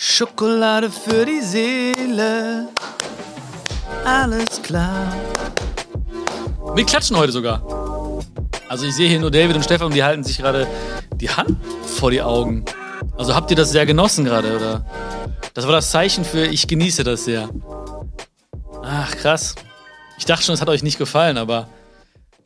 Schokolade für die Seele. Alles klar. Wir klatschen heute sogar. Also ich sehe hier nur David und Stefan die halten sich gerade die Hand vor die Augen. Also habt ihr das sehr genossen gerade, oder? Das war das Zeichen für ich genieße das sehr. Ach, krass. Ich dachte schon, es hat euch nicht gefallen, aber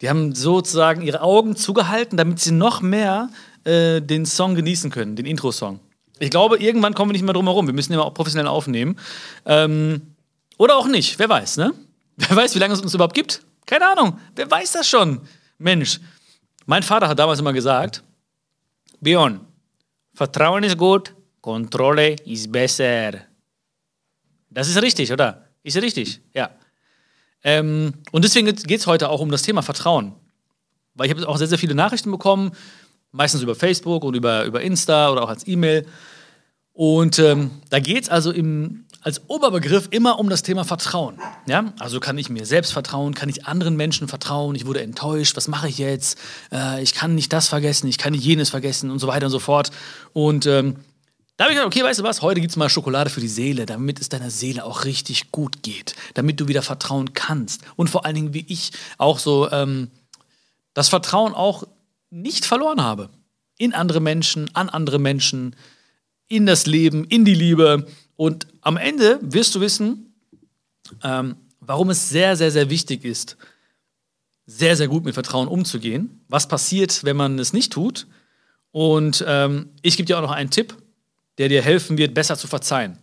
die haben sozusagen ihre Augen zugehalten, damit sie noch mehr äh, den Song genießen können, den Intro-Song. Ich glaube, irgendwann kommen wir nicht mehr drum herum. Wir müssen immer auch professionell aufnehmen. Ähm, oder auch nicht, wer weiß, ne? Wer weiß, wie lange es uns überhaupt gibt? Keine Ahnung. Wer weiß das schon? Mensch. Mein Vater hat damals immer gesagt: Björn, Vertrauen ist gut, Kontrolle ist besser. Das ist richtig, oder? Ist richtig, ja. Ähm, und deswegen geht es heute auch um das Thema Vertrauen. Weil ich habe auch sehr, sehr viele Nachrichten bekommen, meistens über Facebook und über, über Insta oder auch als E-Mail. Und ähm, da geht es also im, als Oberbegriff immer um das Thema Vertrauen. Ja? Also kann ich mir selbst vertrauen, kann ich anderen Menschen vertrauen, ich wurde enttäuscht, was mache ich jetzt? Äh, ich kann nicht das vergessen, ich kann nicht jenes vergessen und so weiter und so fort. Und ähm, da habe ich gedacht, okay, weißt du was, heute gibt es mal Schokolade für die Seele, damit es deiner Seele auch richtig gut geht, damit du wieder vertrauen kannst. Und vor allen Dingen, wie ich auch so ähm, das Vertrauen auch nicht verloren habe. In andere Menschen, an andere Menschen, in das Leben, in die Liebe. Und am Ende wirst du wissen, ähm, warum es sehr, sehr, sehr wichtig ist, sehr, sehr gut mit Vertrauen umzugehen. Was passiert, wenn man es nicht tut? Und ähm, ich gebe dir auch noch einen Tipp, der dir helfen wird, besser zu verzeihen.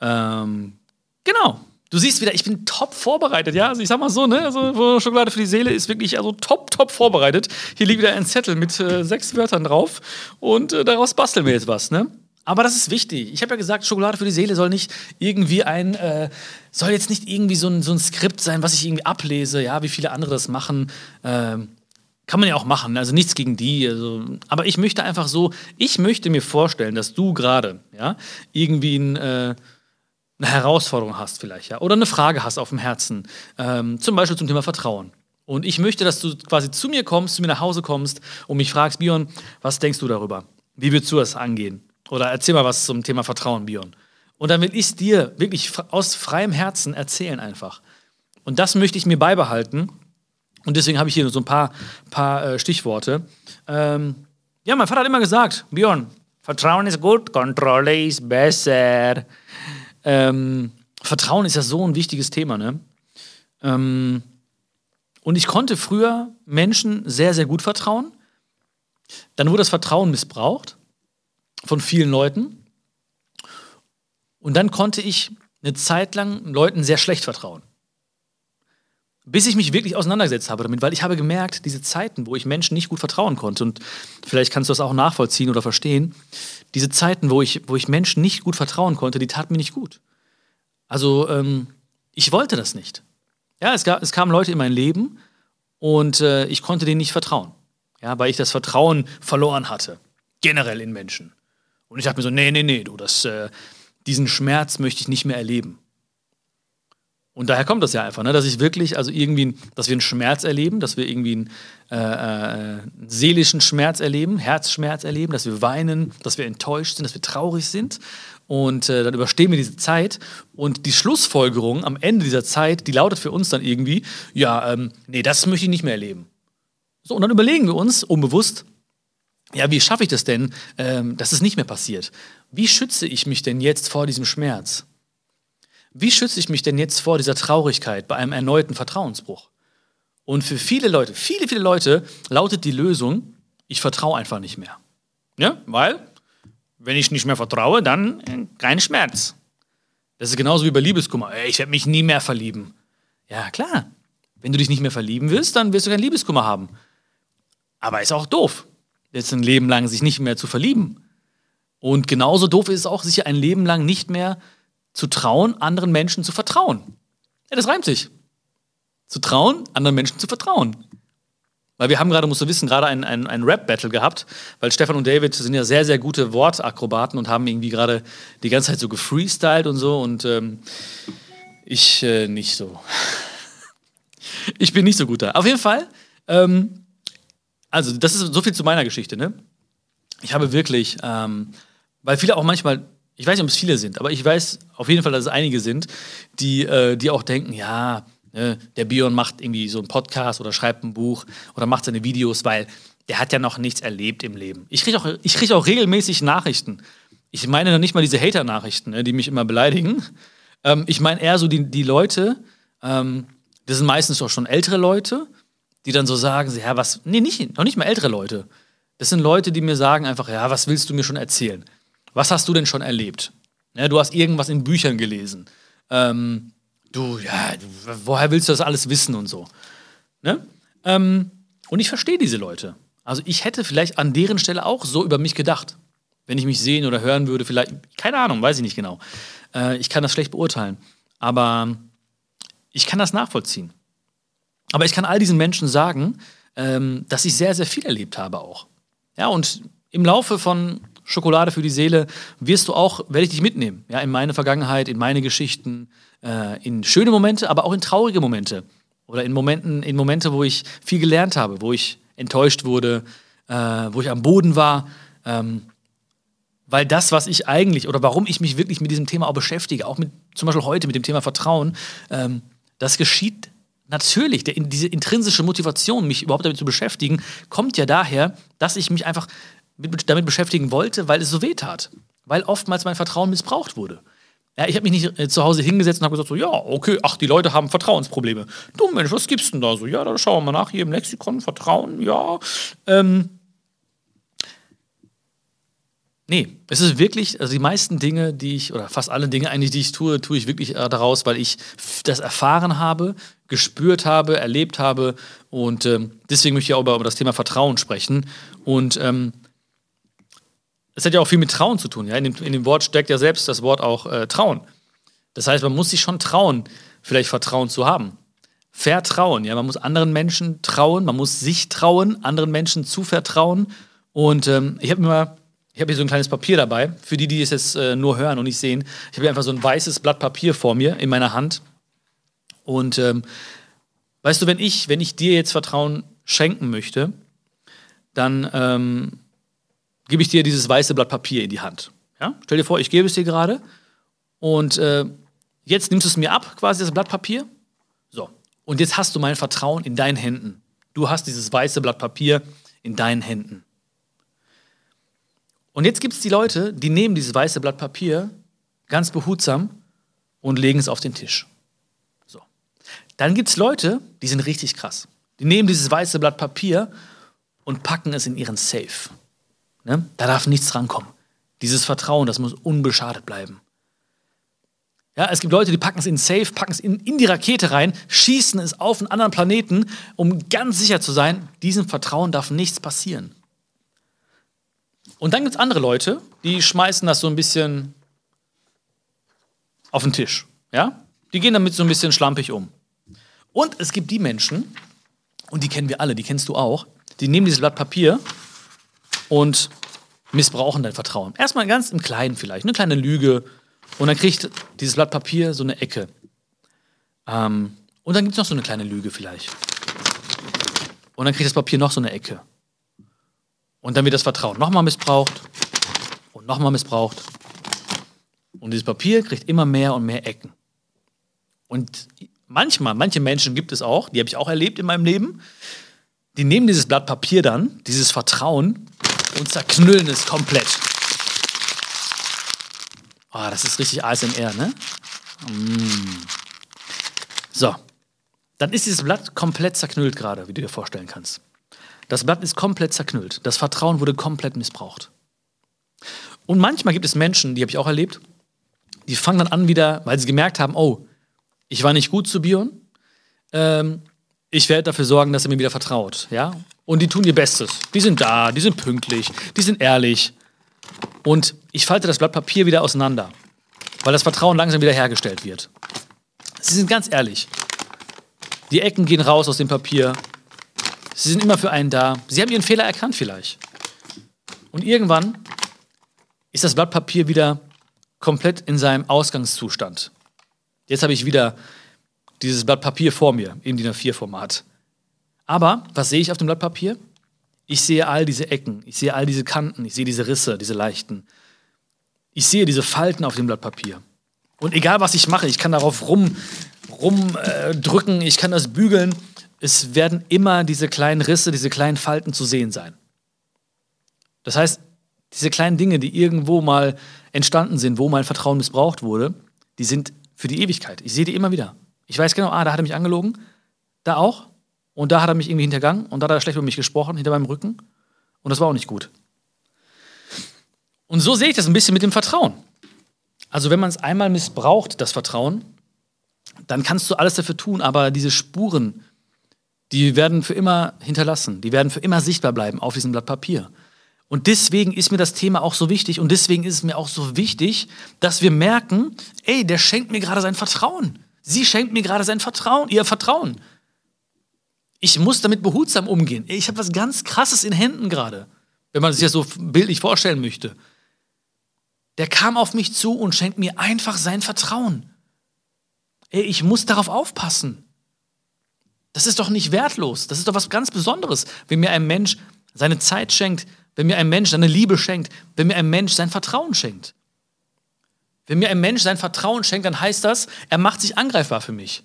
Ähm, genau. Du siehst wieder, ich bin top vorbereitet, ja. Also ich sag mal so, ne, also Schokolade für die Seele ist wirklich also top, top vorbereitet. Hier liegt wieder ein Zettel mit äh, sechs Wörtern drauf und äh, daraus basteln wir jetzt was, ne? Aber das ist wichtig. Ich habe ja gesagt, Schokolade für die Seele soll nicht irgendwie ein, äh, soll jetzt nicht irgendwie so ein, so ein Skript sein, was ich irgendwie ablese, ja, wie viele andere das machen. Ähm, kann man ja auch machen, also nichts gegen die. Also, aber ich möchte einfach so, ich möchte mir vorstellen, dass du gerade, ja, irgendwie ein, äh, eine Herausforderung hast vielleicht, ja, oder eine Frage hast auf dem Herzen, ähm, zum Beispiel zum Thema Vertrauen. Und ich möchte, dass du quasi zu mir kommst, zu mir nach Hause kommst und mich fragst, Bion, was denkst du darüber? Wie würdest du das angehen? Oder erzähl mal was zum Thema Vertrauen, Bion. Und dann will ich es dir wirklich aus freiem Herzen erzählen einfach. Und das möchte ich mir beibehalten und deswegen habe ich hier so ein paar, paar äh, Stichworte. Ähm, ja, mein Vater hat immer gesagt, Björn, Vertrauen ist gut, Kontrolle ist besser. Ähm, Vertrauen ist ja so ein wichtiges Thema, ne? Ähm, und ich konnte früher Menschen sehr, sehr gut vertrauen. Dann wurde das Vertrauen missbraucht von vielen Leuten. Und dann konnte ich eine Zeit lang Leuten sehr schlecht vertrauen bis ich mich wirklich auseinandergesetzt habe damit, weil ich habe gemerkt, diese Zeiten, wo ich Menschen nicht gut vertrauen konnte, und vielleicht kannst du das auch nachvollziehen oder verstehen, diese Zeiten, wo ich, wo ich Menschen nicht gut vertrauen konnte, die taten mir nicht gut. Also ähm, ich wollte das nicht. Ja, es, gab, es kamen Leute in mein Leben und äh, ich konnte denen nicht vertrauen. Ja, weil ich das Vertrauen verloren hatte. Generell in Menschen. Und ich dachte mir so, nee, nee, nee, du, das, äh, diesen Schmerz möchte ich nicht mehr erleben. Und daher kommt das ja einfach, ne? dass ich wirklich, also irgendwie, dass wir einen Schmerz erleben, dass wir irgendwie einen, äh, äh, einen seelischen Schmerz erleben, Herzschmerz erleben, dass wir weinen, dass wir enttäuscht sind, dass wir traurig sind. Und äh, dann überstehen wir diese Zeit. Und die Schlussfolgerung am Ende dieser Zeit, die lautet für uns dann irgendwie, ja, ähm, nee, das möchte ich nicht mehr erleben. So, und dann überlegen wir uns unbewusst, ja, wie schaffe ich das denn, ähm, dass es nicht mehr passiert? Wie schütze ich mich denn jetzt vor diesem Schmerz? Wie schütze ich mich denn jetzt vor dieser Traurigkeit bei einem erneuten Vertrauensbruch? Und für viele Leute, viele, viele Leute lautet die Lösung, ich vertraue einfach nicht mehr. Ja, weil, wenn ich nicht mehr vertraue, dann äh, kein Schmerz. Das ist genauso wie bei Liebeskummer. Ich werde mich nie mehr verlieben. Ja, klar. Wenn du dich nicht mehr verlieben willst, dann wirst du keinen Liebeskummer haben. Aber ist auch doof, jetzt ein Leben lang sich nicht mehr zu verlieben. Und genauso doof ist es auch, sich ein Leben lang nicht mehr zu trauen, anderen Menschen zu vertrauen. Ja, das reimt sich. Zu trauen, anderen Menschen zu vertrauen. Weil wir haben gerade, musst du wissen, gerade ein, ein, ein Rap-Battle gehabt, weil Stefan und David sind ja sehr, sehr gute Wortakrobaten und haben irgendwie gerade die ganze Zeit so gefreestylt und so und ähm, ich äh, nicht so. ich bin nicht so gut da. Auf jeden Fall, ähm, also das ist so viel zu meiner Geschichte, ne? Ich habe wirklich, ähm, weil viele auch manchmal ich weiß nicht, ob es viele sind, aber ich weiß auf jeden Fall, dass es einige sind, die, äh, die auch denken, ja, ne, der Bion macht irgendwie so einen Podcast oder schreibt ein Buch oder macht seine Videos, weil der hat ja noch nichts erlebt im Leben. Ich kriege auch, krieg auch regelmäßig Nachrichten. Ich meine noch nicht mal diese Hater-Nachrichten, ne, die mich immer beleidigen. Ähm, ich meine eher so die, die Leute, ähm, das sind meistens auch schon ältere Leute, die dann so sagen, ja, was, nee, nicht, noch nicht mal ältere Leute. Das sind Leute, die mir sagen einfach, ja, was willst du mir schon erzählen? Was hast du denn schon erlebt? Ja, du hast irgendwas in Büchern gelesen. Ähm, du, ja, woher willst du das alles wissen und so? Ne? Ähm, und ich verstehe diese Leute. Also ich hätte vielleicht an deren Stelle auch so über mich gedacht. Wenn ich mich sehen oder hören würde, vielleicht, keine Ahnung, weiß ich nicht genau. Äh, ich kann das schlecht beurteilen. Aber ich kann das nachvollziehen. Aber ich kann all diesen Menschen sagen, ähm, dass ich sehr, sehr viel erlebt habe auch. Ja, und im Laufe von Schokolade für die Seele wirst du auch, werde ich dich mitnehmen, ja, in meine Vergangenheit, in meine Geschichten, äh, in schöne Momente, aber auch in traurige Momente. Oder in Momenten, in Momente, wo ich viel gelernt habe, wo ich enttäuscht wurde, äh, wo ich am Boden war. Ähm, weil das, was ich eigentlich oder warum ich mich wirklich mit diesem Thema auch beschäftige, auch mit zum Beispiel heute mit dem Thema Vertrauen, ähm, das geschieht natürlich. Der, diese intrinsische Motivation, mich überhaupt damit zu beschäftigen, kommt ja daher, dass ich mich einfach mit, damit beschäftigen wollte, weil es so weh tat. Weil oftmals mein Vertrauen missbraucht wurde. Ja, ich habe mich nicht äh, zu Hause hingesetzt und habe gesagt, so, ja, okay, ach, die Leute haben Vertrauensprobleme. Du Mensch, was gibt's denn da so? Ja, da schauen wir mal nach hier im Lexikon, Vertrauen, ja. Ähm, Nee, es ist wirklich, also die meisten Dinge, die ich, oder fast alle Dinge eigentlich, die ich tue, tue ich wirklich äh, daraus, weil ich das erfahren habe, gespürt habe, erlebt habe. Und ähm, deswegen möchte ich auch über, über, das Thema Vertrauen sprechen. Und ähm, es hat ja auch viel mit Trauen zu tun. Ja? In, dem, in dem Wort steckt ja selbst das Wort auch äh, Trauen. Das heißt, man muss sich schon trauen, vielleicht Vertrauen zu haben. Vertrauen, ja, man muss anderen Menschen trauen, man muss sich trauen, anderen Menschen zu vertrauen. Und ähm, ich habe mir mal ich habe hier so ein kleines Papier dabei, für die, die es jetzt äh, nur hören und nicht sehen. Ich habe hier einfach so ein weißes Blatt Papier vor mir in meiner Hand. Und ähm, weißt du, wenn ich, wenn ich dir jetzt Vertrauen schenken möchte, dann ähm, gebe ich dir dieses weiße Blatt Papier in die Hand. Ja? Stell dir vor, ich gebe es dir gerade und äh, jetzt nimmst du es mir ab, quasi das Blatt Papier. So. Und jetzt hast du mein Vertrauen in deinen Händen. Du hast dieses weiße Blatt Papier in deinen Händen. Und jetzt gibt es die Leute, die nehmen dieses weiße Blatt Papier ganz behutsam und legen es auf den Tisch. So. Dann gibt es Leute, die sind richtig krass. Die nehmen dieses weiße Blatt Papier und packen es in ihren Safe. Ne? Da darf nichts rankommen. Dieses Vertrauen, das muss unbeschadet bleiben. Ja, es gibt Leute, die packen es in Safe, packen es in, in die Rakete rein, schießen es auf einen anderen Planeten, um ganz sicher zu sein, diesem Vertrauen darf nichts passieren. Und dann gibt es andere Leute, die schmeißen das so ein bisschen auf den Tisch. Ja? Die gehen damit so ein bisschen schlampig um. Und es gibt die Menschen, und die kennen wir alle, die kennst du auch, die nehmen dieses Blatt Papier und missbrauchen dein Vertrauen. Erstmal ganz im Kleinen vielleicht, eine kleine Lüge. Und dann kriegt dieses Blatt Papier so eine Ecke. Ähm, und dann gibt es noch so eine kleine Lüge vielleicht. Und dann kriegt das Papier noch so eine Ecke. Und dann wird das Vertrauen nochmal missbraucht und nochmal missbraucht. Und dieses Papier kriegt immer mehr und mehr Ecken. Und manchmal, manche Menschen gibt es auch, die habe ich auch erlebt in meinem Leben, die nehmen dieses Blatt Papier dann, dieses Vertrauen, und zerknüllen es komplett. Oh, das ist richtig ASMR, ne? Mm. So. Dann ist dieses Blatt komplett zerknüllt gerade, wie du dir vorstellen kannst. Das Blatt ist komplett zerknüllt. Das Vertrauen wurde komplett missbraucht. Und manchmal gibt es Menschen, die habe ich auch erlebt, die fangen dann an wieder, weil sie gemerkt haben, oh, ich war nicht gut zu Bion, ähm, ich werde dafür sorgen, dass er mir wieder vertraut. Ja? Und die tun ihr Bestes. Die sind da, die sind pünktlich, die sind ehrlich. Und ich falte das Blatt Papier wieder auseinander, weil das Vertrauen langsam wieder hergestellt wird. Sie sind ganz ehrlich. Die Ecken gehen raus aus dem Papier Sie sind immer für einen da. Sie haben ihren Fehler erkannt vielleicht. Und irgendwann ist das Blatt Papier wieder komplett in seinem Ausgangszustand. Jetzt habe ich wieder dieses Blatt Papier vor mir im DIN A4-Format. Aber was sehe ich auf dem Blatt Papier? Ich sehe all diese Ecken, ich sehe all diese Kanten, ich sehe diese Risse, diese leichten. Ich sehe diese Falten auf dem Blatt Papier. Und egal was ich mache, ich kann darauf rum, rumdrücken, äh, ich kann das bügeln, es werden immer diese kleinen Risse, diese kleinen Falten zu sehen sein. Das heißt, diese kleinen Dinge, die irgendwo mal entstanden sind, wo mein Vertrauen missbraucht wurde, die sind für die Ewigkeit. Ich sehe die immer wieder. Ich weiß genau, ah, da hat er mich angelogen, da auch, und da hat er mich irgendwie hintergangen und da hat er schlecht über mich gesprochen, hinter meinem Rücken. Und das war auch nicht gut. Und so sehe ich das ein bisschen mit dem Vertrauen. Also wenn man es einmal missbraucht, das Vertrauen, dann kannst du alles dafür tun, aber diese Spuren, die werden für immer hinterlassen, die werden für immer sichtbar bleiben auf diesem Blatt Papier. Und deswegen ist mir das Thema auch so wichtig und deswegen ist es mir auch so wichtig, dass wir merken, ey, der schenkt mir gerade sein Vertrauen. Sie schenkt mir gerade sein Vertrauen, ihr Vertrauen. Ich muss damit behutsam umgehen. Ich habe was ganz Krasses in Händen gerade, wenn man sich das so bildlich vorstellen möchte. Der kam auf mich zu und schenkt mir einfach sein Vertrauen. Ich muss darauf aufpassen. Das ist doch nicht wertlos. Das ist doch was ganz Besonderes, wenn mir ein Mensch seine Zeit schenkt, wenn mir ein Mensch seine Liebe schenkt, wenn mir ein Mensch sein Vertrauen schenkt. Wenn mir ein Mensch sein Vertrauen schenkt, dann heißt das, er macht sich angreifbar für mich.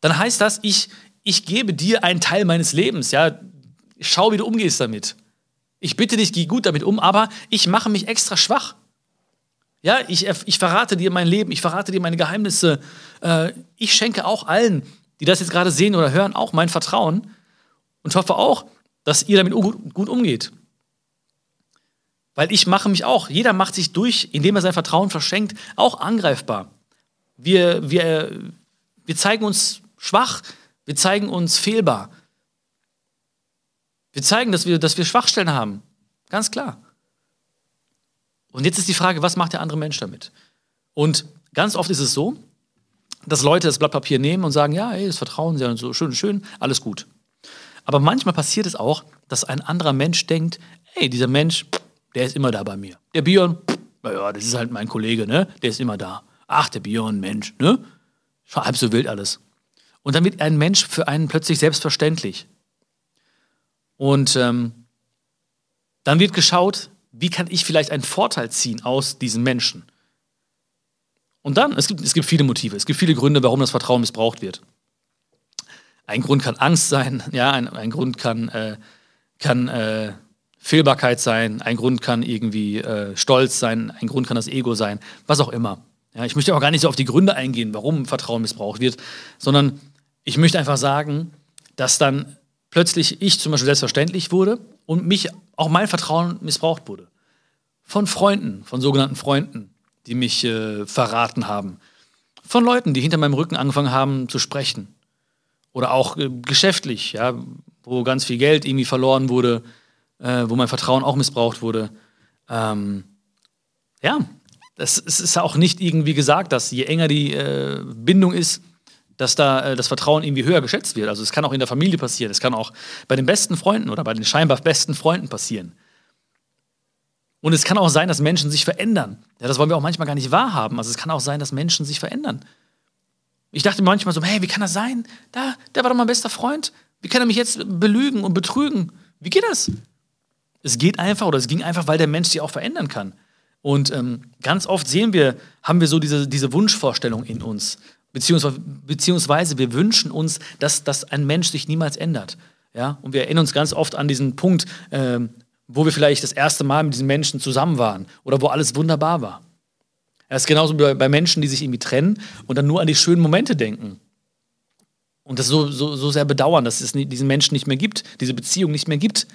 Dann heißt das, ich, ich gebe dir einen Teil meines Lebens. Ja? Schau, wie du umgehst damit. Ich bitte dich, geh gut damit um, aber ich mache mich extra schwach. Ja, ich, ich verrate dir mein Leben, ich verrate dir meine Geheimnisse. Äh, ich schenke auch allen, die das jetzt gerade sehen oder hören, auch mein Vertrauen und hoffe auch, dass ihr damit gut umgeht. Weil ich mache mich auch, jeder macht sich durch, indem er sein Vertrauen verschenkt, auch angreifbar. Wir, wir, wir zeigen uns schwach, wir zeigen uns fehlbar. Wir zeigen, dass wir, dass wir Schwachstellen haben. Ganz klar. Und jetzt ist die Frage, was macht der andere Mensch damit? Und ganz oft ist es so, dass Leute das Blatt Papier nehmen und sagen, ja, ey, das Vertrauen, ja, so schön, schön, alles gut. Aber manchmal passiert es auch, dass ein anderer Mensch denkt, ey, dieser Mensch, der ist immer da bei mir. Der Björn, naja, das ist halt mein Kollege, ne? Der ist immer da. Ach, der Björn, Mensch, ne? Halb so wild alles. Und dann wird ein Mensch für einen plötzlich selbstverständlich. Und ähm, dann wird geschaut, wie kann ich vielleicht einen Vorteil ziehen aus diesen Menschen. Und dann, es gibt, es gibt viele Motive, es gibt viele Gründe, warum das Vertrauen missbraucht wird. Ein Grund kann Angst sein, ja, ein, ein Grund kann, äh, kann äh, Fehlbarkeit sein, ein Grund kann irgendwie äh, Stolz sein, ein Grund kann das Ego sein, was auch immer. Ja, ich möchte auch gar nicht so auf die Gründe eingehen, warum Vertrauen missbraucht wird, sondern ich möchte einfach sagen, dass dann plötzlich ich zum Beispiel selbstverständlich wurde und mich auch mein Vertrauen missbraucht wurde. Von Freunden, von sogenannten Freunden, die mich äh, verraten haben. Von Leuten, die hinter meinem Rücken angefangen haben zu sprechen. Oder auch äh, geschäftlich, ja, wo ganz viel Geld irgendwie verloren wurde, äh, wo mein Vertrauen auch missbraucht wurde. Ähm, ja, es ist auch nicht irgendwie gesagt, dass je enger die äh, Bindung ist, dass da äh, das Vertrauen irgendwie höher geschätzt wird. Also es kann auch in der Familie passieren, es kann auch bei den besten Freunden oder bei den scheinbar besten Freunden passieren. Und es kann auch sein, dass Menschen sich verändern. Ja, das wollen wir auch manchmal gar nicht wahrhaben. Also es kann auch sein, dass Menschen sich verändern. Ich dachte manchmal so, hey, wie kann das sein? Da, der war doch mein bester Freund. Wie kann er mich jetzt belügen und betrügen? Wie geht das? Es geht einfach oder es ging einfach, weil der Mensch sich auch verändern kann. Und ähm, ganz oft sehen wir, haben wir so diese, diese Wunschvorstellung in uns. Beziehungsweise, beziehungsweise wir wünschen uns, dass, dass ein Mensch sich niemals ändert. Ja? Und wir erinnern uns ganz oft an diesen Punkt, äh, wo wir vielleicht das erste Mal mit diesen Menschen zusammen waren oder wo alles wunderbar war. Es ist genauso wie bei Menschen, die sich irgendwie trennen und dann nur an die schönen Momente denken. Und das so, so, so sehr bedauern, dass es diesen Menschen nicht mehr gibt, diese Beziehung nicht mehr gibt.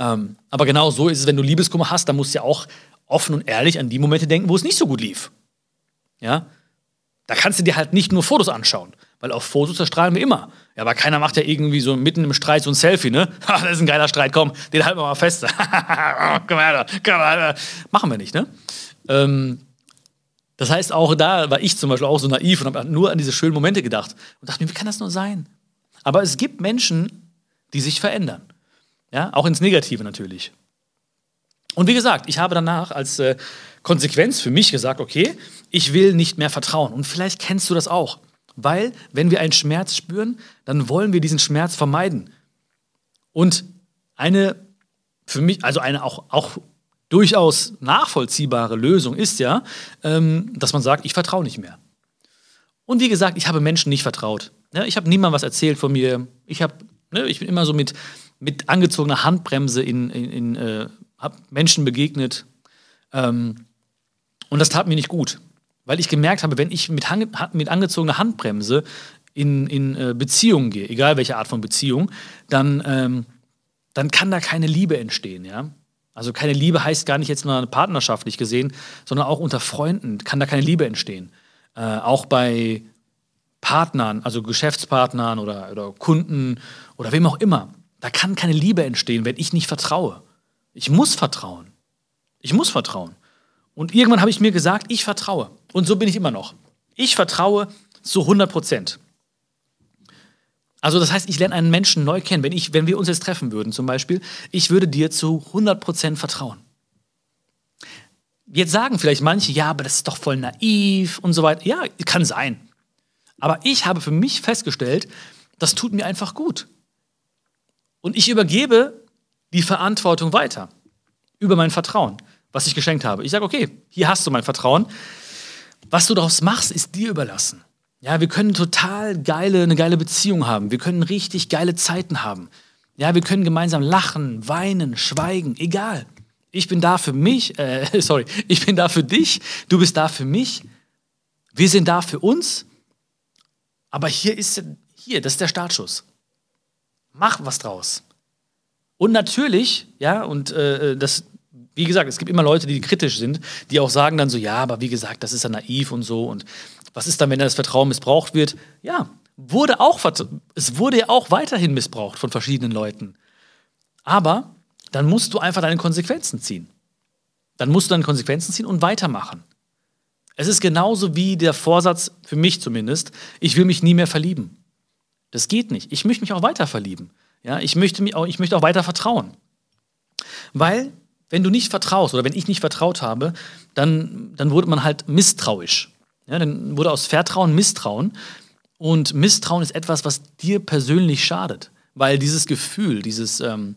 Ähm, aber genau so ist es, wenn du Liebeskummer hast, dann musst du ja auch offen und ehrlich an die Momente denken, wo es nicht so gut lief. Ja? Da kannst du dir halt nicht nur Fotos anschauen, weil auf Fotos zerstrahlen wir immer. Ja, aber keiner macht ja irgendwie so mitten im Streit so ein Selfie, ne? das ist ein geiler Streit, komm, den halten wir mal fest. komm her, komm her. Machen wir nicht, ne? Ähm, das heißt, auch da war ich zum Beispiel auch so naiv und habe nur an diese schönen Momente gedacht und dachte mir, wie kann das nur sein? Aber es gibt Menschen, die sich verändern. Ja, auch ins Negative natürlich. Und wie gesagt, ich habe danach als äh, Konsequenz für mich gesagt, okay, ich will nicht mehr vertrauen. Und vielleicht kennst du das auch. Weil, wenn wir einen Schmerz spüren, dann wollen wir diesen Schmerz vermeiden. Und eine, für mich, also eine auch, auch durchaus nachvollziehbare Lösung ist ja, ähm, dass man sagt, ich vertraue nicht mehr. Und wie gesagt, ich habe Menschen nicht vertraut. Ja, ich habe niemandem was erzählt von mir. Ich, hab, ne, ich bin immer so mit, mit angezogener Handbremse in, in, in äh, Menschen begegnet. Ähm, und das tat mir nicht gut, weil ich gemerkt habe, wenn ich mit, mit angezogener Handbremse in, in äh, Beziehungen gehe, egal welche Art von Beziehung, dann, ähm, dann kann da keine Liebe entstehen. Ja? Also keine Liebe heißt gar nicht jetzt nur partnerschaftlich gesehen, sondern auch unter Freunden kann da keine Liebe entstehen. Äh, auch bei Partnern, also Geschäftspartnern oder, oder Kunden oder wem auch immer. Da kann keine Liebe entstehen, wenn ich nicht vertraue. Ich muss vertrauen. Ich muss vertrauen. Und irgendwann habe ich mir gesagt, ich vertraue. Und so bin ich immer noch. Ich vertraue zu 100 Prozent. Also das heißt, ich lerne einen Menschen neu kennen. Wenn, ich, wenn wir uns jetzt treffen würden zum Beispiel, ich würde dir zu 100 Prozent vertrauen. Jetzt sagen vielleicht manche, ja, aber das ist doch voll naiv und so weiter. Ja, kann sein. Aber ich habe für mich festgestellt, das tut mir einfach gut. Und ich übergebe die Verantwortung weiter über mein Vertrauen, was ich geschenkt habe. Ich sage, okay, hier hast du mein Vertrauen. Was du daraus machst, ist dir überlassen. Ja, wir können total geile, eine geile Beziehung haben. Wir können richtig geile Zeiten haben. Ja, wir können gemeinsam lachen, weinen, schweigen, egal. Ich bin da für mich, äh, sorry, ich bin da für dich, du bist da für mich. Wir sind da für uns. Aber hier ist, hier, das ist der Startschuss. Mach was draus. Und natürlich, ja, und äh, das, wie gesagt, es gibt immer Leute, die kritisch sind, die auch sagen dann so, ja, aber wie gesagt, das ist ja naiv und so. Und was ist dann, wenn das Vertrauen missbraucht wird? Ja, wurde auch, es wurde ja auch weiterhin missbraucht von verschiedenen Leuten. Aber dann musst du einfach deine Konsequenzen ziehen. Dann musst du deine Konsequenzen ziehen und weitermachen. Es ist genauso wie der Vorsatz, für mich zumindest, ich will mich nie mehr verlieben. Das geht nicht. Ich möchte mich auch weiter verlieben. Ja, ich, möchte mich auch, ich möchte auch weiter vertrauen. Weil, wenn du nicht vertraust oder wenn ich nicht vertraut habe, dann, dann wurde man halt misstrauisch. Ja, dann wurde aus Vertrauen Misstrauen. Und Misstrauen ist etwas, was dir persönlich schadet. Weil dieses Gefühl, dieses, ähm,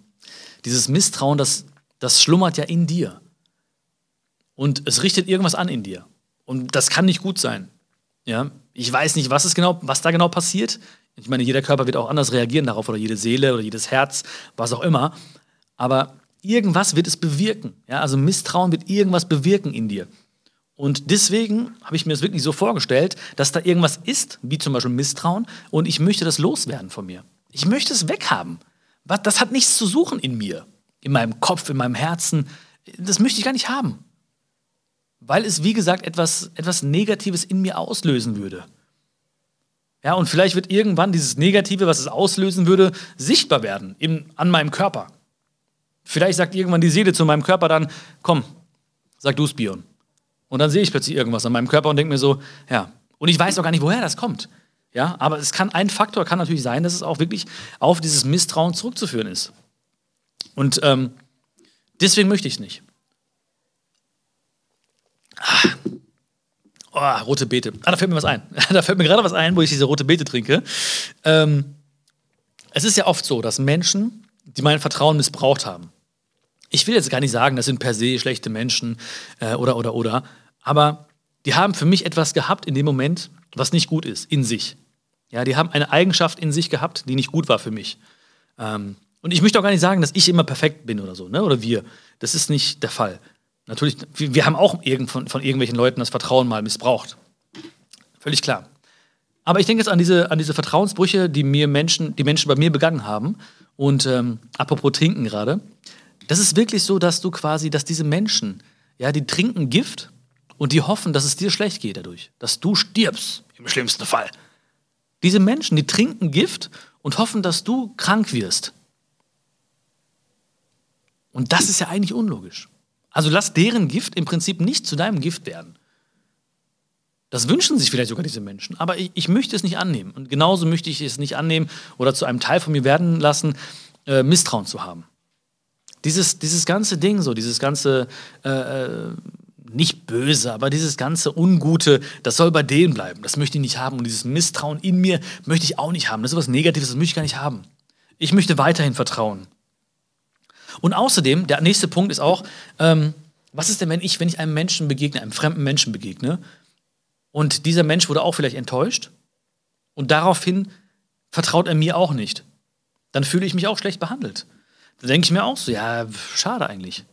dieses Misstrauen, das, das schlummert ja in dir. Und es richtet irgendwas an in dir. Und das kann nicht gut sein. Ja, ich weiß nicht, was, ist genau, was da genau passiert. Ich meine, jeder Körper wird auch anders reagieren darauf oder jede Seele oder jedes Herz, was auch immer. Aber irgendwas wird es bewirken. Ja, also Misstrauen wird irgendwas bewirken in dir. Und deswegen habe ich mir das wirklich so vorgestellt, dass da irgendwas ist, wie zum Beispiel Misstrauen, und ich möchte das loswerden von mir. Ich möchte es weghaben. Das hat nichts zu suchen in mir, in meinem Kopf, in meinem Herzen. Das möchte ich gar nicht haben weil es, wie gesagt, etwas, etwas Negatives in mir auslösen würde. Ja, und vielleicht wird irgendwann dieses Negative, was es auslösen würde, sichtbar werden in, an meinem Körper. Vielleicht sagt irgendwann die Seele zu meinem Körper dann, komm, sag du Spion. Und dann sehe ich plötzlich irgendwas an meinem Körper und denke mir so, ja. Und ich weiß auch gar nicht, woher das kommt. Ja, aber es kann ein Faktor kann natürlich sein, dass es auch wirklich auf dieses Misstrauen zurückzuführen ist. Und ähm, deswegen möchte ich es nicht. Oh, rote Beete. Ah, da fällt mir was ein. Da fällt mir gerade was ein, wo ich diese rote Beete trinke. Ähm, es ist ja oft so, dass Menschen, die mein Vertrauen missbraucht haben, ich will jetzt gar nicht sagen, das sind per se schlechte Menschen äh, oder, oder, oder, aber die haben für mich etwas gehabt in dem Moment, was nicht gut ist, in sich. Ja, die haben eine Eigenschaft in sich gehabt, die nicht gut war für mich. Ähm, und ich möchte auch gar nicht sagen, dass ich immer perfekt bin oder so, ne? oder wir. Das ist nicht der Fall. Natürlich, wir haben auch von irgendwelchen Leuten das Vertrauen mal missbraucht. Völlig klar. Aber ich denke jetzt an diese, an diese Vertrauensbrüche, die mir Menschen, die Menschen bei mir begangen haben. Und ähm, apropos trinken gerade, das ist wirklich so, dass du quasi, dass diese Menschen, ja, die trinken Gift und die hoffen, dass es dir schlecht geht dadurch, dass du stirbst, im schlimmsten Fall. Diese Menschen, die trinken Gift und hoffen, dass du krank wirst. Und das ist ja eigentlich unlogisch. Also lass deren Gift im Prinzip nicht zu deinem Gift werden. Das wünschen sich vielleicht sogar diese Menschen, aber ich, ich, möchte es nicht annehmen. Und genauso möchte ich es nicht annehmen oder zu einem Teil von mir werden lassen, äh, Misstrauen zu haben. Dieses, dieses ganze Ding, so dieses ganze, äh, äh, nicht böse, aber dieses ganze Ungute, das soll bei denen bleiben. Das möchte ich nicht haben. Und dieses Misstrauen in mir möchte ich auch nicht haben. Das ist was Negatives, das möchte ich gar nicht haben. Ich möchte weiterhin vertrauen. Und außerdem, der nächste Punkt ist auch, ähm, was ist denn, wenn ich, wenn ich einem Menschen begegne, einem fremden Menschen begegne, und dieser Mensch wurde auch vielleicht enttäuscht und daraufhin vertraut er mir auch nicht. Dann fühle ich mich auch schlecht behandelt. Dann denke ich mir auch so, ja, schade eigentlich.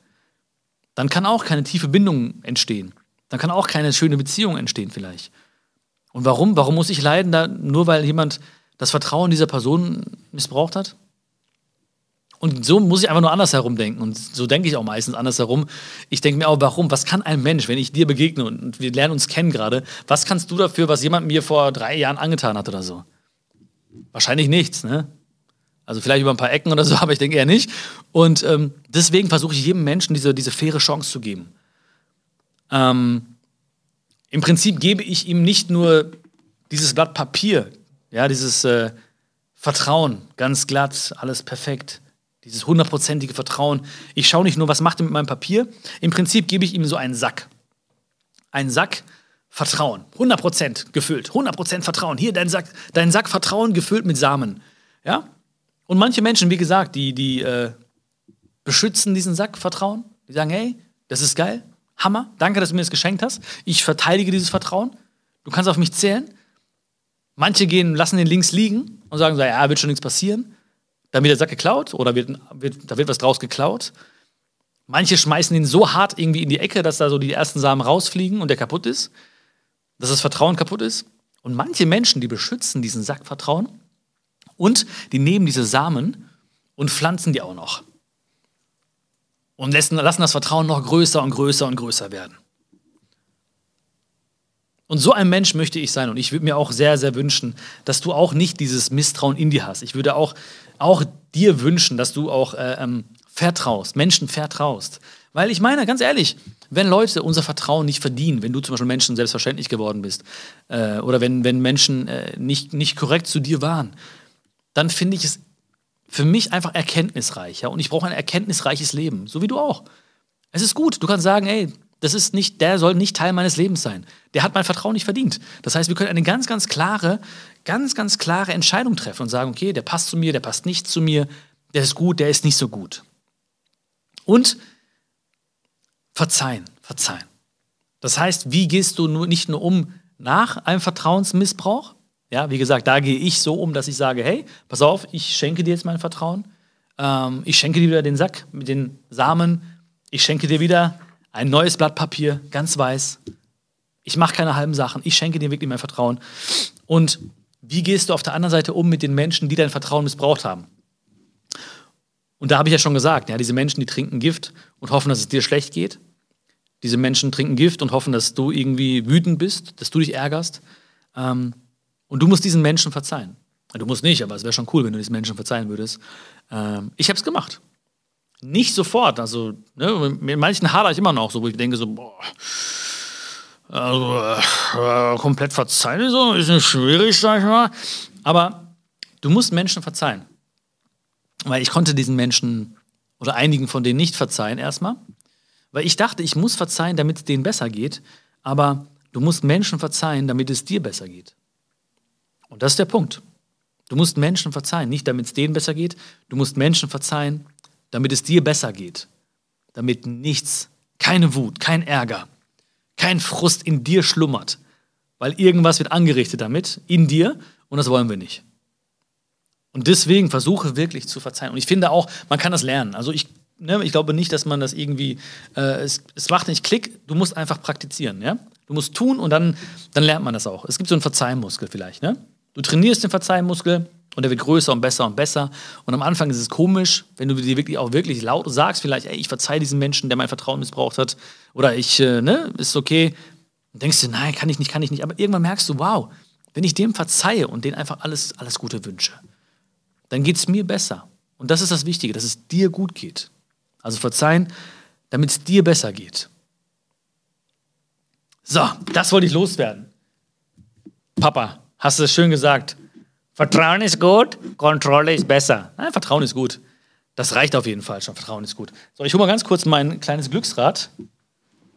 Dann kann auch keine tiefe Bindung entstehen. Dann kann auch keine schöne Beziehung entstehen vielleicht. Und warum? Warum muss ich leiden, da, nur weil jemand das Vertrauen dieser Person missbraucht hat? Und so muss ich einfach nur anders herum denken. Und so denke ich auch meistens anders herum. Ich denke mir auch, warum? Was kann ein Mensch, wenn ich dir begegne und wir lernen uns kennen gerade, was kannst du dafür, was jemand mir vor drei Jahren angetan hat oder so? Wahrscheinlich nichts, ne? Also vielleicht über ein paar Ecken oder so, aber ich denke eher nicht. Und ähm, deswegen versuche ich jedem Menschen diese, diese faire Chance zu geben. Ähm, Im Prinzip gebe ich ihm nicht nur dieses Blatt Papier, ja, dieses äh, Vertrauen, ganz glatt, alles perfekt dieses hundertprozentige Vertrauen. Ich schaue nicht nur, was macht er mit meinem Papier. Im Prinzip gebe ich ihm so einen Sack. Einen Sack Vertrauen. 100% gefüllt. 100% Vertrauen. Hier dein Sack, dein Sack Vertrauen gefüllt mit Samen. Ja? Und manche Menschen, wie gesagt, die, die äh, beschützen diesen Sack Vertrauen. Die sagen, hey, das ist geil. Hammer. Danke, dass du mir das geschenkt hast. Ich verteidige dieses Vertrauen. Du kannst auf mich zählen. Manche gehen, lassen den links liegen und sagen so, ja, wird schon nichts passieren. Dann wird der Sack geklaut oder wird, wird, da wird was draus geklaut. Manche schmeißen ihn so hart irgendwie in die Ecke, dass da so die ersten Samen rausfliegen und der kaputt ist, dass das Vertrauen kaputt ist. Und manche Menschen, die beschützen diesen Sack Vertrauen und die nehmen diese Samen und pflanzen die auch noch. Und lassen, lassen das Vertrauen noch größer und größer und größer werden. Und so ein Mensch möchte ich sein. Und ich würde mir auch sehr, sehr wünschen, dass du auch nicht dieses Misstrauen in dir hast. Ich würde auch auch dir wünschen, dass du auch äh, ähm, vertraust, Menschen vertraust. Weil ich meine, ganz ehrlich, wenn Leute unser Vertrauen nicht verdienen, wenn du zum Beispiel Menschen selbstverständlich geworden bist äh, oder wenn, wenn Menschen äh, nicht, nicht korrekt zu dir waren, dann finde ich es für mich einfach erkenntnisreich. Ja? Und ich brauche ein erkenntnisreiches Leben, so wie du auch. Es ist gut, du kannst sagen, ey, das ist nicht, der soll nicht Teil meines Lebens sein. Der hat mein Vertrauen nicht verdient. Das heißt, wir können eine ganz, ganz klare, ganz, ganz klare Entscheidung treffen und sagen, okay, der passt zu mir, der passt nicht zu mir, der ist gut, der ist nicht so gut. Und verzeihen, verzeihen. Das heißt, wie gehst du nur, nicht nur um nach einem Vertrauensmissbrauch? Ja, wie gesagt, da gehe ich so um, dass ich sage, hey, pass auf, ich schenke dir jetzt mein Vertrauen. Ähm, ich schenke dir wieder den Sack mit den Samen. Ich schenke dir wieder ein neues Blatt Papier, ganz weiß. Ich mache keine halben Sachen. Ich schenke dir wirklich mein Vertrauen. Und wie gehst du auf der anderen Seite um mit den Menschen, die dein Vertrauen missbraucht haben? Und da habe ich ja schon gesagt, ja, diese Menschen, die trinken Gift und hoffen, dass es dir schlecht geht. Diese Menschen trinken Gift und hoffen, dass du irgendwie wütend bist, dass du dich ärgerst. Ähm, und du musst diesen Menschen verzeihen. Du musst nicht, aber es wäre schon cool, wenn du diesen Menschen verzeihen würdest. Ähm, ich habe es gemacht. Nicht sofort. Also, ne, mit manchen hader ich immer noch so, wo ich denke so, boah, also, äh, komplett verzeihen so, ist nicht schwierig, sag ich mal. Aber du musst Menschen verzeihen. Weil ich konnte diesen Menschen oder einigen von denen nicht verzeihen erstmal. Weil ich dachte, ich muss verzeihen, damit es denen besser geht. Aber du musst Menschen verzeihen, damit es dir besser geht. Und das ist der Punkt. Du musst Menschen verzeihen, nicht damit es denen besser geht. Du musst Menschen verzeihen, damit es dir besser geht. Damit nichts, keine Wut, kein Ärger, kein Frust in dir schlummert. Weil irgendwas wird angerichtet damit, in dir, und das wollen wir nicht. Und deswegen versuche wirklich zu verzeihen. Und ich finde auch, man kann das lernen. Also ich, ne, ich glaube nicht, dass man das irgendwie, äh, es, es macht nicht Klick, du musst einfach praktizieren. Ja? Du musst tun und dann, dann lernt man das auch. Es gibt so einen Verzeihmuskel vielleicht. Ne? Du trainierst den Verzeihmuskel, und der wird größer und besser und besser. Und am Anfang ist es komisch, wenn du dir wirklich auch wirklich laut sagst, vielleicht, ey, ich verzeihe diesen Menschen, der mein Vertrauen missbraucht hat. Oder ich, äh, ne, ist okay. Und denkst du, nein, kann ich nicht, kann ich nicht. Aber irgendwann merkst du, wow, wenn ich dem verzeihe und denen einfach alles, alles Gute wünsche, dann geht es mir besser. Und das ist das Wichtige, dass es dir gut geht. Also verzeihen, damit es dir besser geht. So, das wollte ich loswerden. Papa, hast du es schön gesagt. Vertrauen ist gut, Kontrolle ist besser. Nein, Vertrauen ist gut. Das reicht auf jeden Fall schon. Vertrauen ist gut. So, ich hole mal ganz kurz mein kleines Glücksrad.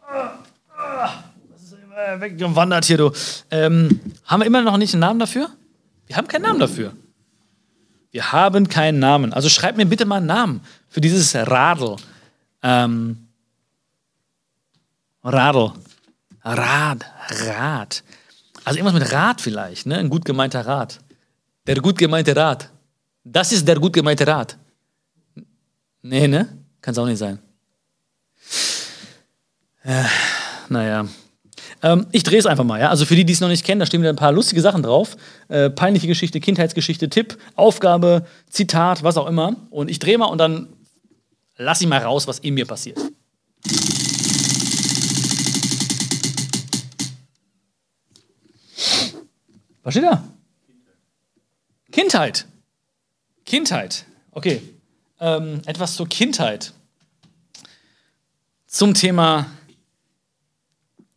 Das ist immer weggewandert hier, du. Ähm, haben wir immer noch nicht einen Namen dafür? Wir haben keinen Namen dafür. Wir haben keinen Namen. Also schreibt mir bitte mal einen Namen für dieses Radl. Ähm, Radl. Rad. Rad. Also irgendwas mit Rat vielleicht, ne? Ein gut gemeinter Rat. Der gut gemeinte Rat. Das ist der gut gemeinte Rat. Nee, ne? Kann es auch nicht sein. Äh, naja. Ähm, ich drehe es einfach mal, ja. Also für die, die es noch nicht kennen, da stehen wieder ein paar lustige Sachen drauf. Äh, peinliche Geschichte, Kindheitsgeschichte, Tipp, Aufgabe, Zitat, was auch immer. Und ich drehe mal und dann lass ich mal raus, was in mir passiert. Was steht da? Kindheit. Kindheit. Okay. Ähm, etwas zur Kindheit. Zum Thema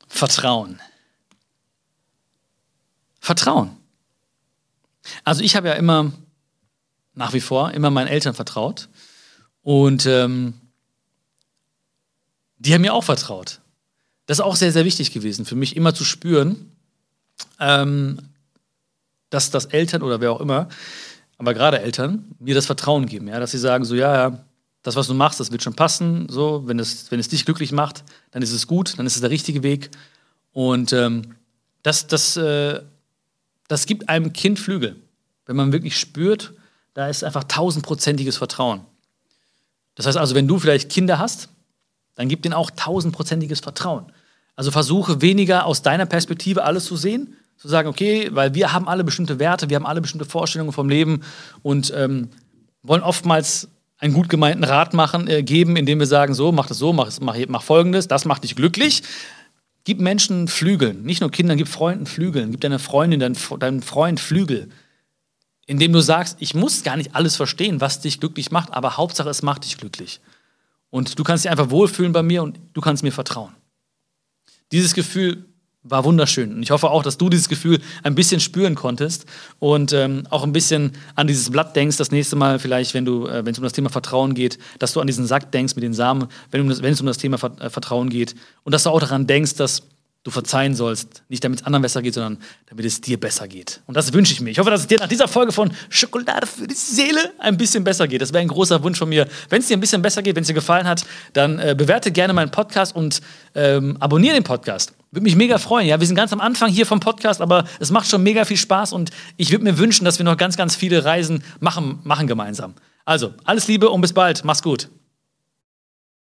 Vertrauen. Vertrauen. Also ich habe ja immer, nach wie vor, immer meinen Eltern vertraut. Und ähm, die haben mir auch vertraut. Das ist auch sehr, sehr wichtig gewesen für mich, immer zu spüren, ähm, dass das Eltern oder wer auch immer, aber gerade Eltern, mir das Vertrauen geben, ja, dass sie sagen, so, ja, ja, das, was du machst, das wird schon passen, so, wenn es, wenn es dich glücklich macht, dann ist es gut, dann ist es der richtige Weg. Und ähm, das, das, äh, das gibt einem Kind Flügel. Wenn man wirklich spürt, da ist einfach tausendprozentiges Vertrauen. Das heißt also, wenn du vielleicht Kinder hast, dann gib denen auch tausendprozentiges Vertrauen. Also versuche weniger aus deiner Perspektive alles zu sehen, zu sagen, okay, weil wir haben alle bestimmte Werte, wir haben alle bestimmte Vorstellungen vom Leben und ähm, wollen oftmals einen gut gemeinten Rat machen, äh, geben, indem wir sagen, so, mach das so, mach, mach, mach folgendes, das macht dich glücklich. Gib Menschen Flügeln, nicht nur Kindern, gib Freunden Flügeln, gib deiner Freundin, deinem, deinem Freund Flügel. Indem du sagst, ich muss gar nicht alles verstehen, was dich glücklich macht, aber Hauptsache, es macht dich glücklich. Und du kannst dich einfach wohlfühlen bei mir und du kannst mir vertrauen. Dieses Gefühl war wunderschön. Und ich hoffe auch, dass du dieses Gefühl ein bisschen spüren konntest und ähm, auch ein bisschen an dieses Blatt denkst, das nächste Mal vielleicht, wenn du, äh, wenn es um das Thema Vertrauen geht, dass du an diesen Sack denkst mit den Samen, wenn, wenn es um das Thema äh, Vertrauen geht und dass du auch daran denkst, dass du verzeihen sollst. Nicht damit es anderen besser geht, sondern damit es dir besser geht. Und das wünsche ich mir. Ich hoffe, dass es dir nach dieser Folge von Schokolade für die Seele ein bisschen besser geht. Das wäre ein großer Wunsch von mir. Wenn es dir ein bisschen besser geht, wenn es dir gefallen hat, dann äh, bewerte gerne meinen Podcast und ähm, abonniere den Podcast. Würde mich mega freuen. Ja, wir sind ganz am Anfang hier vom Podcast, aber es macht schon mega viel Spaß und ich würde mir wünschen, dass wir noch ganz, ganz viele Reisen machen, machen gemeinsam. Also, alles Liebe und bis bald. Mach's gut.